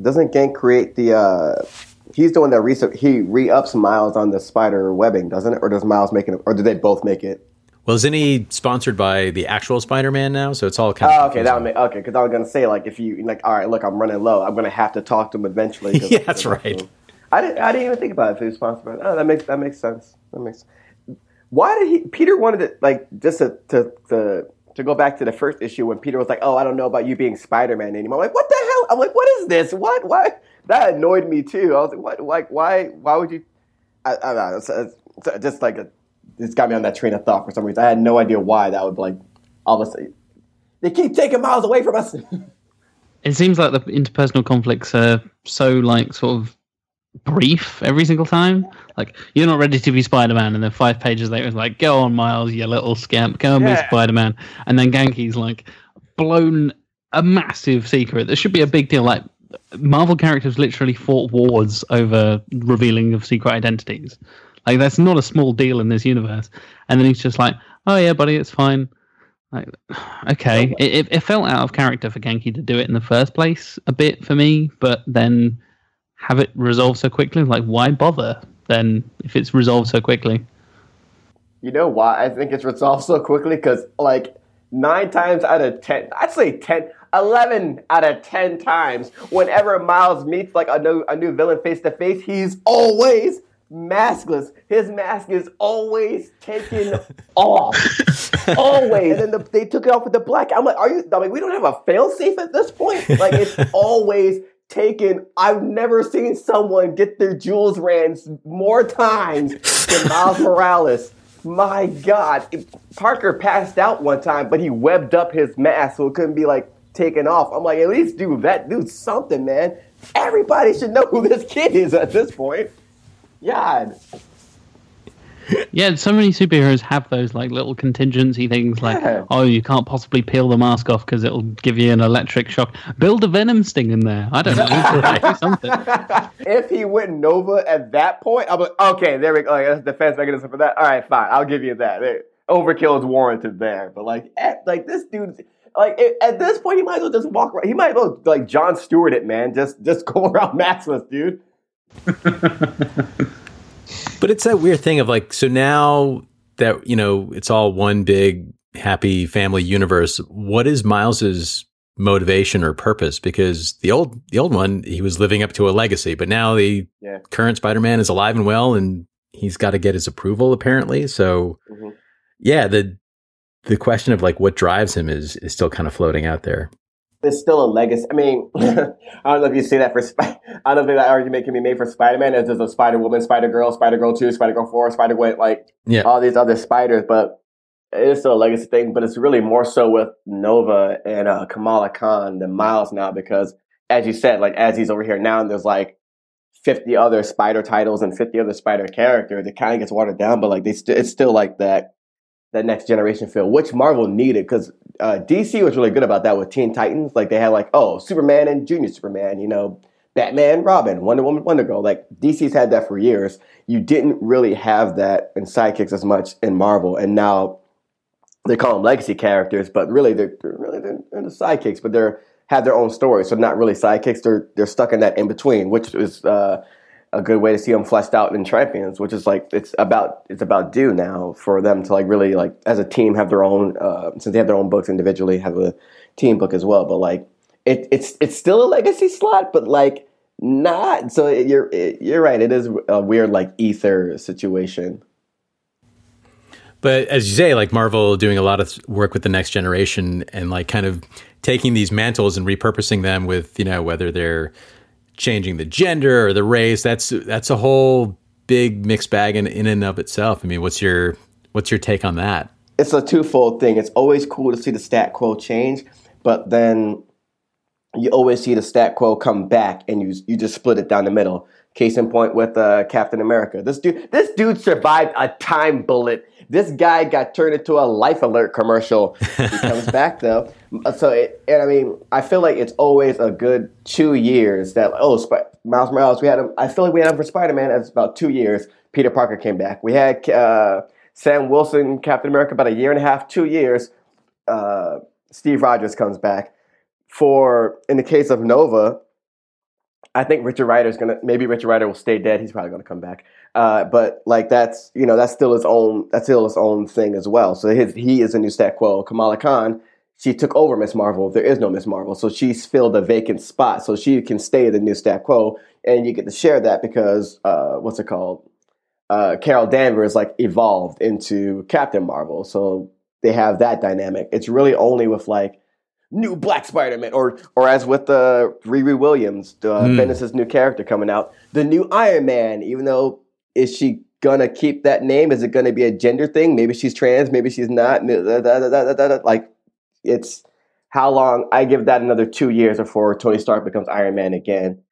Doesn't Ganke create the? uh He's the one that he re ups Miles on the spider webbing, doesn't it? Or does Miles make it? Or do they both make it? Well, isn't he sponsored by the actual Spider-Man now? So it's all kind Oh, of okay, that would make okay. Because I was gonna say like if you like, all right, look, I'm running low. I'm gonna have to talk to him eventually. Yeah, that's right. I didn't. I didn't even think about it if he was sponsored by. Oh, that makes that makes sense. That makes. Why did he? Peter wanted it like just to to to, to go back to the first issue when Peter was like, "Oh, I don't know about you being Spider Man anymore." I'm like, what the hell? I'm like, what is this? What? Why? That annoyed me too. I was like, what? Like, why? Why would you? I, I don't know. It's, it's, it's just like a, it's got me on that train of thought for some reason. I had no idea why that would like all of a sudden. They keep taking miles away from us. It seems like the interpersonal conflicts are so like sort of brief every single time. Like you're not ready to be Spider-Man, and then five pages later, it's like, "Go on, Miles, you little scamp, go and Yeah. be Spider-Man." And then Ganke's like blown a massive secret. There should be a big deal. Like Marvel characters literally fought wars over revealing of secret identities. Like that's not a small deal in this universe. And then he's just like, "Oh yeah, buddy, it's fine." Like, okay, it, it, it felt out of character for Ganke to do it in the first place a bit for me, but then have it resolved so quickly. Like, why bother then if it's resolved so quickly? You know why I think it's resolved so quickly? Because like nine times out of ten, I'd say 10, 11 out of ten times, whenever Miles meets like a new a new villain face to face, he's always maskless. His mask is always taken off, always. And then the, they took it off with the black. I'm like, are you? I'm like, we don't have a failsafe at this point. Like it's always taken. I've never seen someone get their jewels ran more times than Miles Morales. My God, Parker passed out one time, but he webbed up his mask so it couldn't be like taken off. I'm like, at least do that, do something, man. Everybody should know who this kid is at this point. God, Yeah, so many superheroes have those like little contingency things, like Yeah. oh, you can't possibly peel the mask off because it'll give you an electric shock. Build a venom sting in there. I don't know. Something. if he went Nova at that point, I'm like, okay, there we go. Like, that's defense mechanism for that. All right, fine, I'll give you that. Overkill is warranted there, but like, at, like this dude, like it, at this point, he might as well just walk around. He might as well like John Stewart it, man. Just just go around maskless, dude. But it's that weird thing of like, so now that, you know, it's all one big happy family universe, what is Miles's motivation or purpose? Because the old the old one, he was living up to a legacy, but now the Yeah. current Spider-Man is alive and well and he's got to get his approval apparently. So Mhm. yeah, the the question of like what drives him is is still kind of floating out there. It's still a legacy. I mean, I don't know if you see that for. I don't think that argument can be made for Spider Man. As there's a Spider Woman, Spider Girl, Spider Girl Two, Spider Girl Four, Spider Gwen, like Yeah. all these other spiders. But it is still a legacy thing. But it's really more so with Nova and uh, Kamala Khan than Miles now because, as you said, like as he's over here now, and there's like 50 other spider titles and 50 other spider characters it kind of gets watered down but like they st- it's still like that that next generation feel which marvel needed because uh, dc was really good about that with teen titans like they had like oh superman and junior superman you know batman robin wonder woman wonder girl like dc's had that for years you didn't really have that in sidekicks as much in marvel and now they call them legacy characters but really they're, they're really they're, they're the sidekicks but they're have their own story. So not really sidekicks. They're they're stuck in that in between, which is uh, a good way to see them fleshed out in champions. Which is like it's about it's about due now for them to like really like as a team have their own uh, since they have their own books individually have a team book as well. But like it, it's it's still a legacy slot, but like not. So it, you're it, you're right. It is a weird like ether situation. But as you say, like Marvel doing a lot of work with the next generation and like kind of taking these mantles and repurposing them with, you know, whether they're changing the gender or the race, that's that's a whole big mixed bag in, in and of itself. I mean, what's your what's your take on that? It's a twofold thing. It's always cool to see the stat quo change, but then you always see the stat quo come back and you you just split it down the middle. Case in point with uh, Captain America. This dude this dude survived a time bullet. This guy got turned into a life alert commercial. He comes back though. So it, and I mean, I feel like it's always a good two years that oh Sp- Miles Morales. We had him. I feel like we had him for Spider Man. It's about two years. Peter Parker came back. We had uh, Sam Wilson, Captain America, about a year and a half, two years. Uh, Steve Rogers comes back. For in the case of Nova, I think Richard Rider's gonna maybe Richard Rider will stay dead. He's probably gonna come back. Uh, but like that's you know that's still his own that's still his own thing as well. So his, he is a new stat quo. Kamala Khan she took over Miss Marvel. There is no Miss Marvel, so she's filled a vacant spot. So she can stay the new stat quo, and you get to share that because uh, what's it called? Uh, Carol Danvers like evolved into Captain Marvel, so they have that dynamic. It's really only with like new Black Spider Man, or or as with the uh, Riri Williams, uh, Mm. Bendis' new character coming out, the new Iron Man. Even though is she gonna keep that name? Is it gonna be a gender thing? Maybe she's trans, maybe she's not. Like it's how long? I give that another two years before Tony Stark becomes Iron Man again,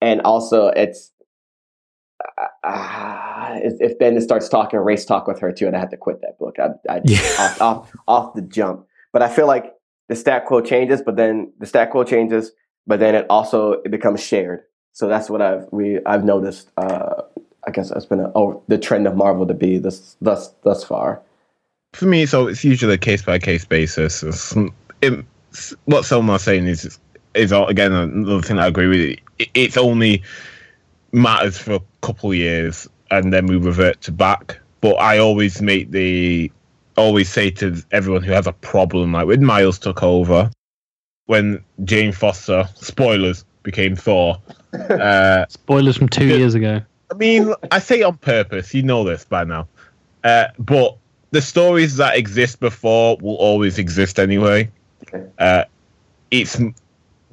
and also it's. Uh, if Ben starts talking race talk with her too, and I had to quit that book. I, I Yeah. off, off off the jump. But I feel like the stat quo changes, but then the stat quo changes, but then it also it becomes shared. So that's what I've we I've noticed. Uh, guess that's been a, oh, the trend of Marvel to be this thus thus far. For me, so it's usually a case by case basis. It's, it, what Selma's saying is is again another thing I agree with. It, it's only matters for a couple of years and then we revert to back. But I always make the always say to everyone who has a problem, like when Miles took over, when Jane Foster, spoilers, became Thor. Uh, Spoilers from two years ago. I mean, I say on purpose. You know this by now. Uh, but the stories that exist before will always exist anyway. Okay. Uh, it's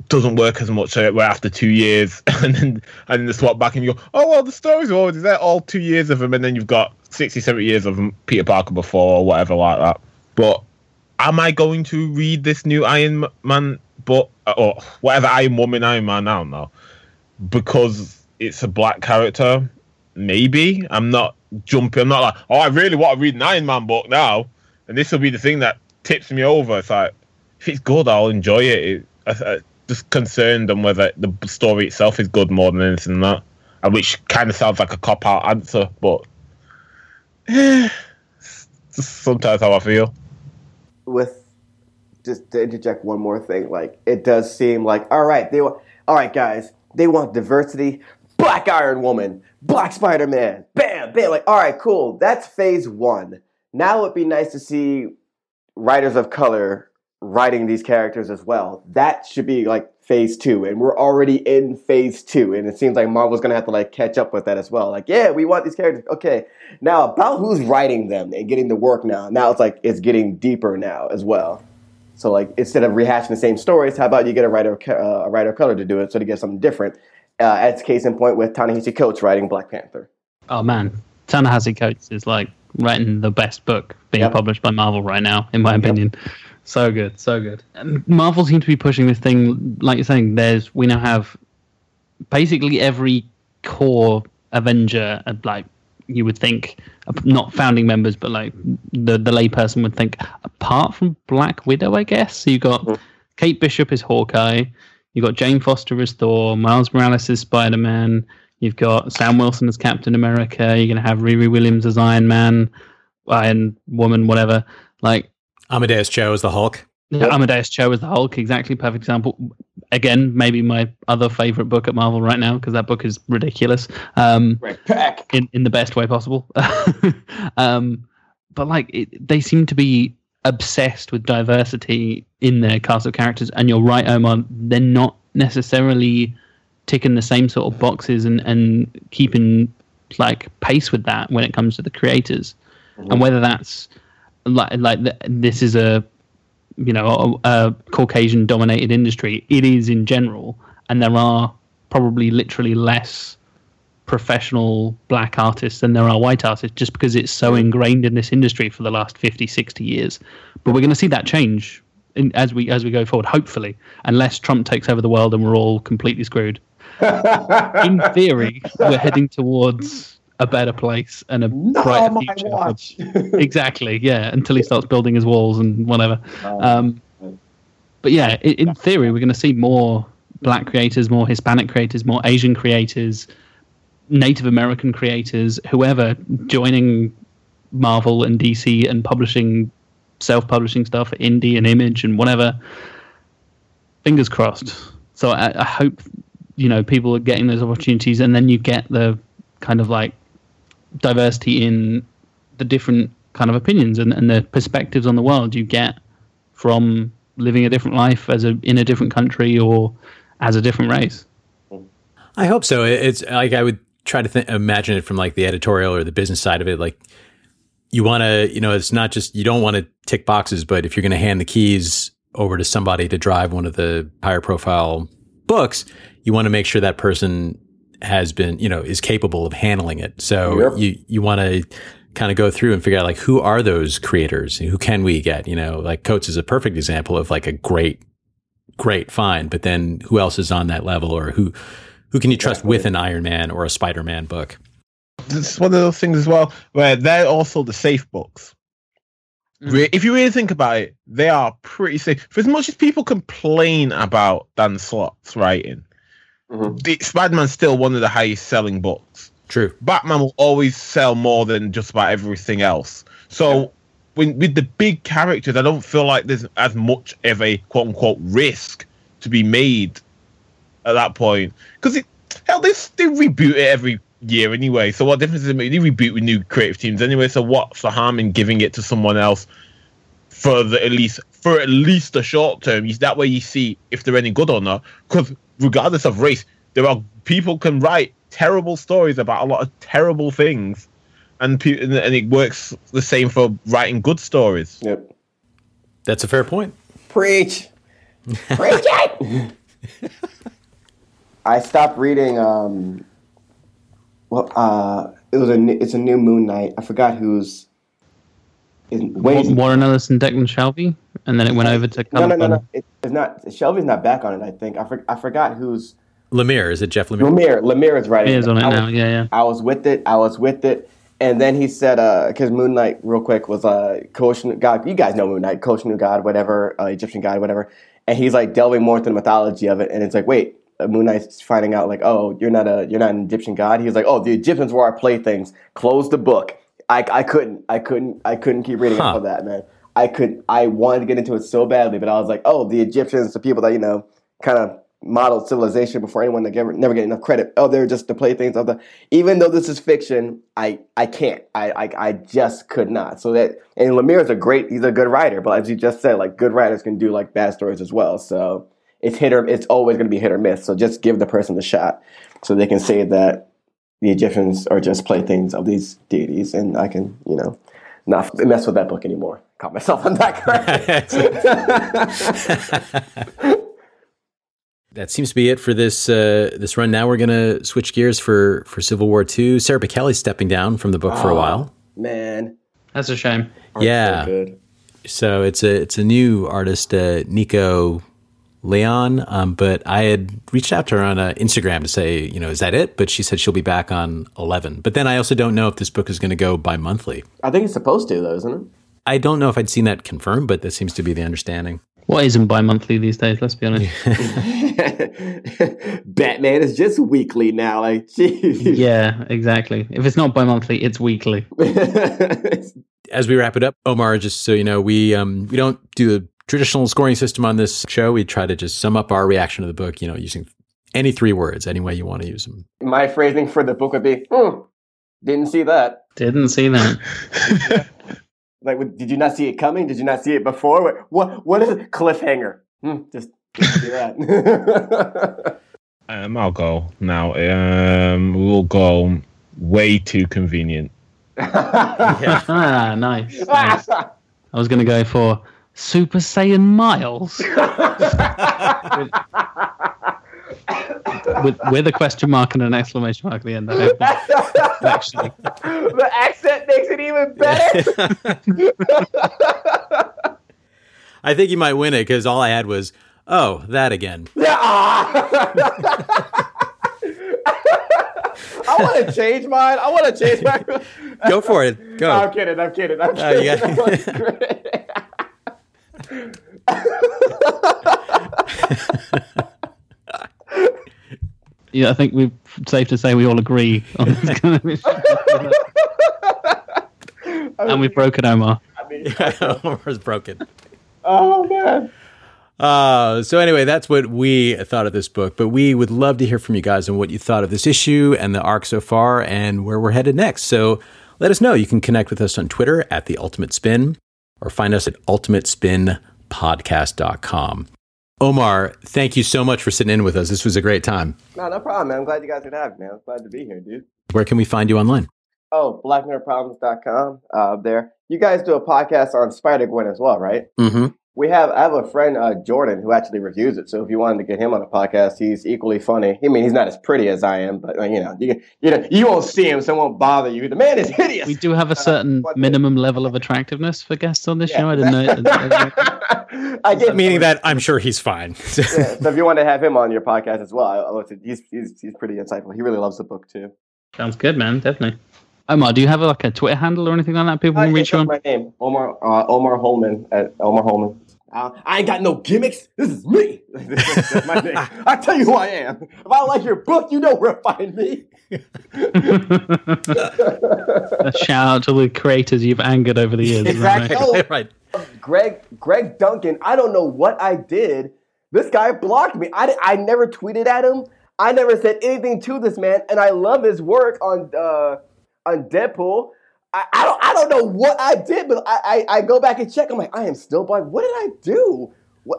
doesn't work as much uh, where after two years and then and then they swap back and you go, oh well, the stories are always there, all two years of them, and then you've got 60, 70 years of Peter Parker before or whatever like that. But am I going to read this new Iron Man book or whatever Iron Woman, Iron Man? I don't know because it's a black character. Maybe I'm not jumping. I'm not like, oh, I really want to read an Iron Man book now, and this will be the thing that tips me over. It's like if it's good, I'll enjoy it. it I, I, just concerned on whether the story itself is good more than anything that, and which kind of sounds like a cop out answer, but sometimes how I feel. with just to interject one more thing, like it does seem like all right, they want all right, guys, they want diversity. Black Iron Woman, Black Spider Man, bam, bam. Like, all right, cool. That's phase one. Now it'd be nice to see writers of color writing these characters as well. That should be like phase two, and we're already in phase two, and it seems like Marvel's gonna have to like catch up with that as well. Like, yeah, we want these characters. Okay, now about who's writing them and getting the work now. Now it's like it's getting deeper now as well. So like instead of rehashing the same stories, how about you get a writer uh, a writer of color to do it so to get something different? Uh, as case in point with Ta-Nehisi Coates writing Black Panther. Oh man, Ta-Nehisi Coates is like writing the best book being Yep. published by Marvel right now, in my opinion. So good, so good. And Marvel seems to be pushing this thing, like you're saying. There's we now have basically every core Avenger, uh, like you would think, uh, not founding members, but like the the layperson would think, apart from Black Widow, I guess. So you got Kate Bishop as Hawkeye, you got Jane Foster as Thor, Miles Morales as Spider Man. You've got Sam Wilson as Captain America. You're gonna have Riri Williams as Iron Man, Iron Woman, whatever. Like Amadeus Cho as the Hulk. Amadeus Cho as the Hulk, exactly perfect example. Again, maybe my other favorite book at Marvel right now because that book is ridiculous. Um, Right, pack. in in the best way possible. um, but like it, they seem to be obsessed with diversity in their cast of characters. And you're right, Omar. They're not necessarily ticking the same sort of boxes and and keeping like pace with that when it comes to the creators. Mm-hmm. And whether that's like like th- this is a you know a, a Caucasian dominated industry, it is in general, and there are probably literally less professional black artists than there are white artists just because it's so ingrained in this industry for the last 50 60 years. But we're going to see that change in, as we as we go forward hopefully unless trump takes over the world and we're all completely screwed. In theory we're heading towards a better place and a Not brighter future exactly yeah until he starts building his walls and whatever. Um, but yeah in, in theory we're going to see more black creators more hispanic creators more asian creators native american creators whoever joining marvel and dc and publishing self-publishing stuff indie and image and whatever fingers crossed so I, I hope you know people are getting those opportunities and then you get the kind of like diversity in the different kind of opinions and, and the perspectives on the world you get from living a different life as a in a different country or as a different race. I hope so. It's like I would try to th- imagine it from like the editorial or the business side of it. Like you want to, you know, it's not just you don't want to tick boxes, but if you're going to hand the keys over to somebody to drive one of the higher profile books, you want to make sure that person has been, you know, is capable of handling it. So Yep. you you want to kind of go through and figure out like who are those creators? Who can we get? You know, like Coates is a perfect example of like a great great find, but then who else is on that level or who who can you trust with an Iron Man or a Spider Man book? It's one of those things as well where they're also the safe books. Re- If you really think about it, they are pretty safe. For as much as people complain about Dan Slott's writing, Mhm. Spider-Man's still one of the highest selling books. True. Batman will always sell more than just about everything else. So when, with the big characters, I don't feel like there's as much of a quote unquote risk to be made at that point. Because hell, they, they reboot it every year anyway. So what difference does it make? They reboot with new creative teams anyway. So what's the harm in giving it to someone else for the at least for at least the short term? You- That way you see if they're any good or not. Because regardless of race, there are people can write terrible stories about a lot of terrible things, and pe- and and it works the same for writing good stories. Yep. That's a fair point. Preach. Preach it. I stopped reading. Um, well, uh, it was a. It's a new Moon Knight. I forgot who's. Is, Wayne's, Warren Ellis and Declan Shalvey, and then it went over to no, no, no, no. It, it's not. Shalvey's not back on it. I think. I, for, I forgot who's. Lemire, is it Jeff Lemire? Lemire. Lemire is writing. He is on it I was- now. Yeah, yeah. I was with it. I was with it. And then he said, because Moon Knight, real quick, was uh, Kosh God. You guys know Moon Knight, Kosh God, whatever, uh, Egyptian God, whatever. And he's like delving more into the mythology of it. And it's like, wait, uh, Uh, Moon Knight's finding out like, oh, you're not a, you're not an Egyptian God. He's like, oh, the Egyptians were our playthings. Close the book. I, I couldn't, I couldn't, I couldn't keep reading Huh. on that, man. I could, I wanted to get into it so badly, but I was like, oh, the Egyptians, the people that you know, kind of modeled civilization before anyone that ever, never get enough credit. Oh, they're just the playthings of the. Even though this is fiction, I I can't. I I, I just could not. So that and Lemire is a great. He's a good writer, but as you just said, like good writers can do like bad stories as well. So it's hit or it's always going to be hit or miss. So just give the person the shot, so they can say that the Egyptians are just playthings of these deities, and I can you know not mess with that book anymore. Caught myself on that that seems to be it for this uh, this run. Now we're gonna switch gears for for Civil War Two. Sara Pichelli's stepping down from the book oh, for a while. Man, that's a shame. Art's yeah. So, so, it's a it's a new artist, uh, Nico Leon. Um, but I had reached out to her on uh, Instagram to say, you know, is that it? But she said she'll be back on eleven. But then I also don't know if this book is going to go bi monthly. I think it's supposed to, though, isn't it? I don't know if I'd seen that confirmed, but that seems to be the understanding. What isn't bi-monthly these days? Let's be honest. Batman is just weekly now. Like, geez. yeah, exactly. If it's not bi-monthly, it's weekly. As we wrap it up, Omar, just so you know, we um, we don't do the traditional scoring system on this show. We try to just sum up our reaction to the book, you know, using any three words, any way you want to use them. My phrasing for the book would be, hmm, "Didn't see that." Didn't see that. Like, did you not see it coming? Did you not see it before? What what is it? Cliffhanger? Hmm, just do that. um, I'll go now. Um, we'll go way too convenient. ah, nice. nice. I was going to go for Super Saiyan Miles. with, with a question mark and an exclamation mark at the end. Actually, the accent makes it even better. I think you might win it because all I had was, "Oh, that again." Yeah. I want to change mine. I want to change mine. Go for it. Go. I'm kidding. I'm kidding. I'm kidding. Uh, yeah yeah, I think we're safe to say we all agree on this kind of issue. and we've broken Omar. I mean, yeah, Omar's broken. Oh man. Uh, so anyway, that's what we thought of this book. But we would love to hear from you guys on what you thought of this issue and the arc so far, and where we're headed next. So let us know. You can connect with us on Twitter at the Ultimate Spin, or find us at ultimatespinpodcast.com. Omar, thank you so much for sitting in with us. This was a great time. No, no problem, man. I'm glad you guys could have me, man. I'm glad to be here, dude. Where can we find you online? Oh, blacknerdproblems.com. Uh, up there. You guys do a podcast on Spider Gwen as well, right? Mm-hmm. We have I have a friend uh, Jordan who actually reviews it. So if you wanted to get him on a podcast, he's equally funny. I mean, he's not as pretty as I am, but uh, you know, you you know, you won't see him, so it won't bother you. The man is hideous. We do have a certain uh, minimum level of attractiveness for guests on this yeah, show. I didn't know. I get meaning that I'm sure he's fine. yeah, so if you want to have him on your podcast as well, I, I he's, he's he's pretty insightful. He really loves the book too. Sounds good, man. Definitely. Omar, do you have like a Twitter handle or anything like that? People can reach you on. My name, Omar uh, Omar Holmon at Omar Holmon. Uh, I ain't got no gimmicks. This is me. That's my name. I tell you who I am. If I like your book, you know where to find me. a shout out to the creators you've angered over the years. Exactly. Right? right. Greg Greg Duggan. I don't know what I did. This guy blocked me. I, I never tweeted at him. I never said anything to this man, and I love his work on uh, on Deadpool. I, I don't I don't know what I did, but I, I, I go back and check. I'm like, I am still blind. What did I do?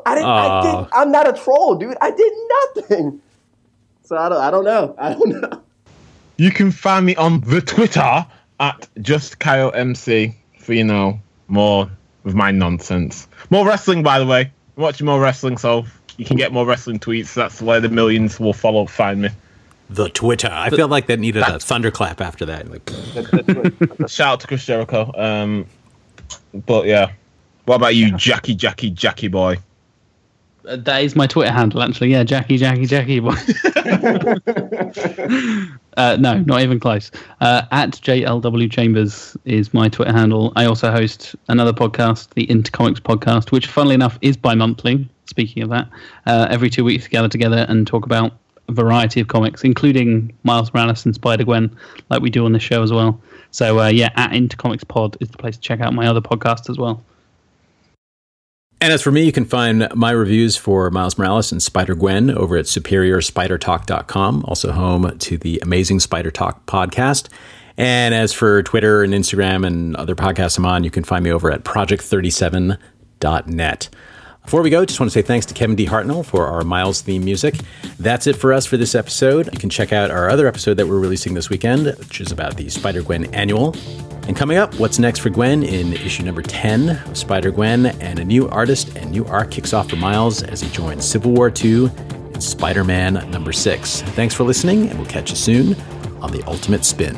I didn't. Uh, I did, I'm not a troll, dude. I did nothing. So I don't. I don't know. I don't know. You can find me on the Twitter at just Kyle MC for you know more of my nonsense. More wrestling, by the way. I'm watching more wrestling, so you can get more wrestling tweets. That's where the millions will follow. Find me the Twitter. I feel like that needed a thunderclap after that. Like, shout out to Chris Jericho. Um, but yeah, what about you, Jackie, Jackie, Jackie boy? Uh, that is my Twitter handle, actually. Yeah, Jackie, Jackie, Jackie boy. uh, no, not even close. Uh, at JLW Chambers is my Twitter handle. I also host another podcast, the Intercomics podcast, which, funnily enough, is bi monthly. Speaking of that, uh, every two weeks we gather together and talk about a variety of comics, including Miles Morales and Spider Gwen, like we do on this show as well. So uh, yeah, at Intercomics Pod is the place to check out my other podcast as well. And as for me, you can find my reviews for Miles Morales and Spider Gwen over at superiorspidertalk.com, also home to the Amazing Spider Talk podcast. And as for Twitter and Instagram and other podcasts I'm on, you can find me over at project37.net. Before we go, just want to say thanks to Kevin D. Hartnell for our Miles theme music. That's it for us for this episode. You can check out our other episode that we're releasing this weekend, which is about the Spider Gwen annual. And coming up, what's next for Gwen in issue number 10 of Spider Gwen, and a new artist and new arc kicks off for Miles as he joins Civil War II and Spider Man number 6. Thanks for listening, and we'll catch you soon on The Ultimate Spin.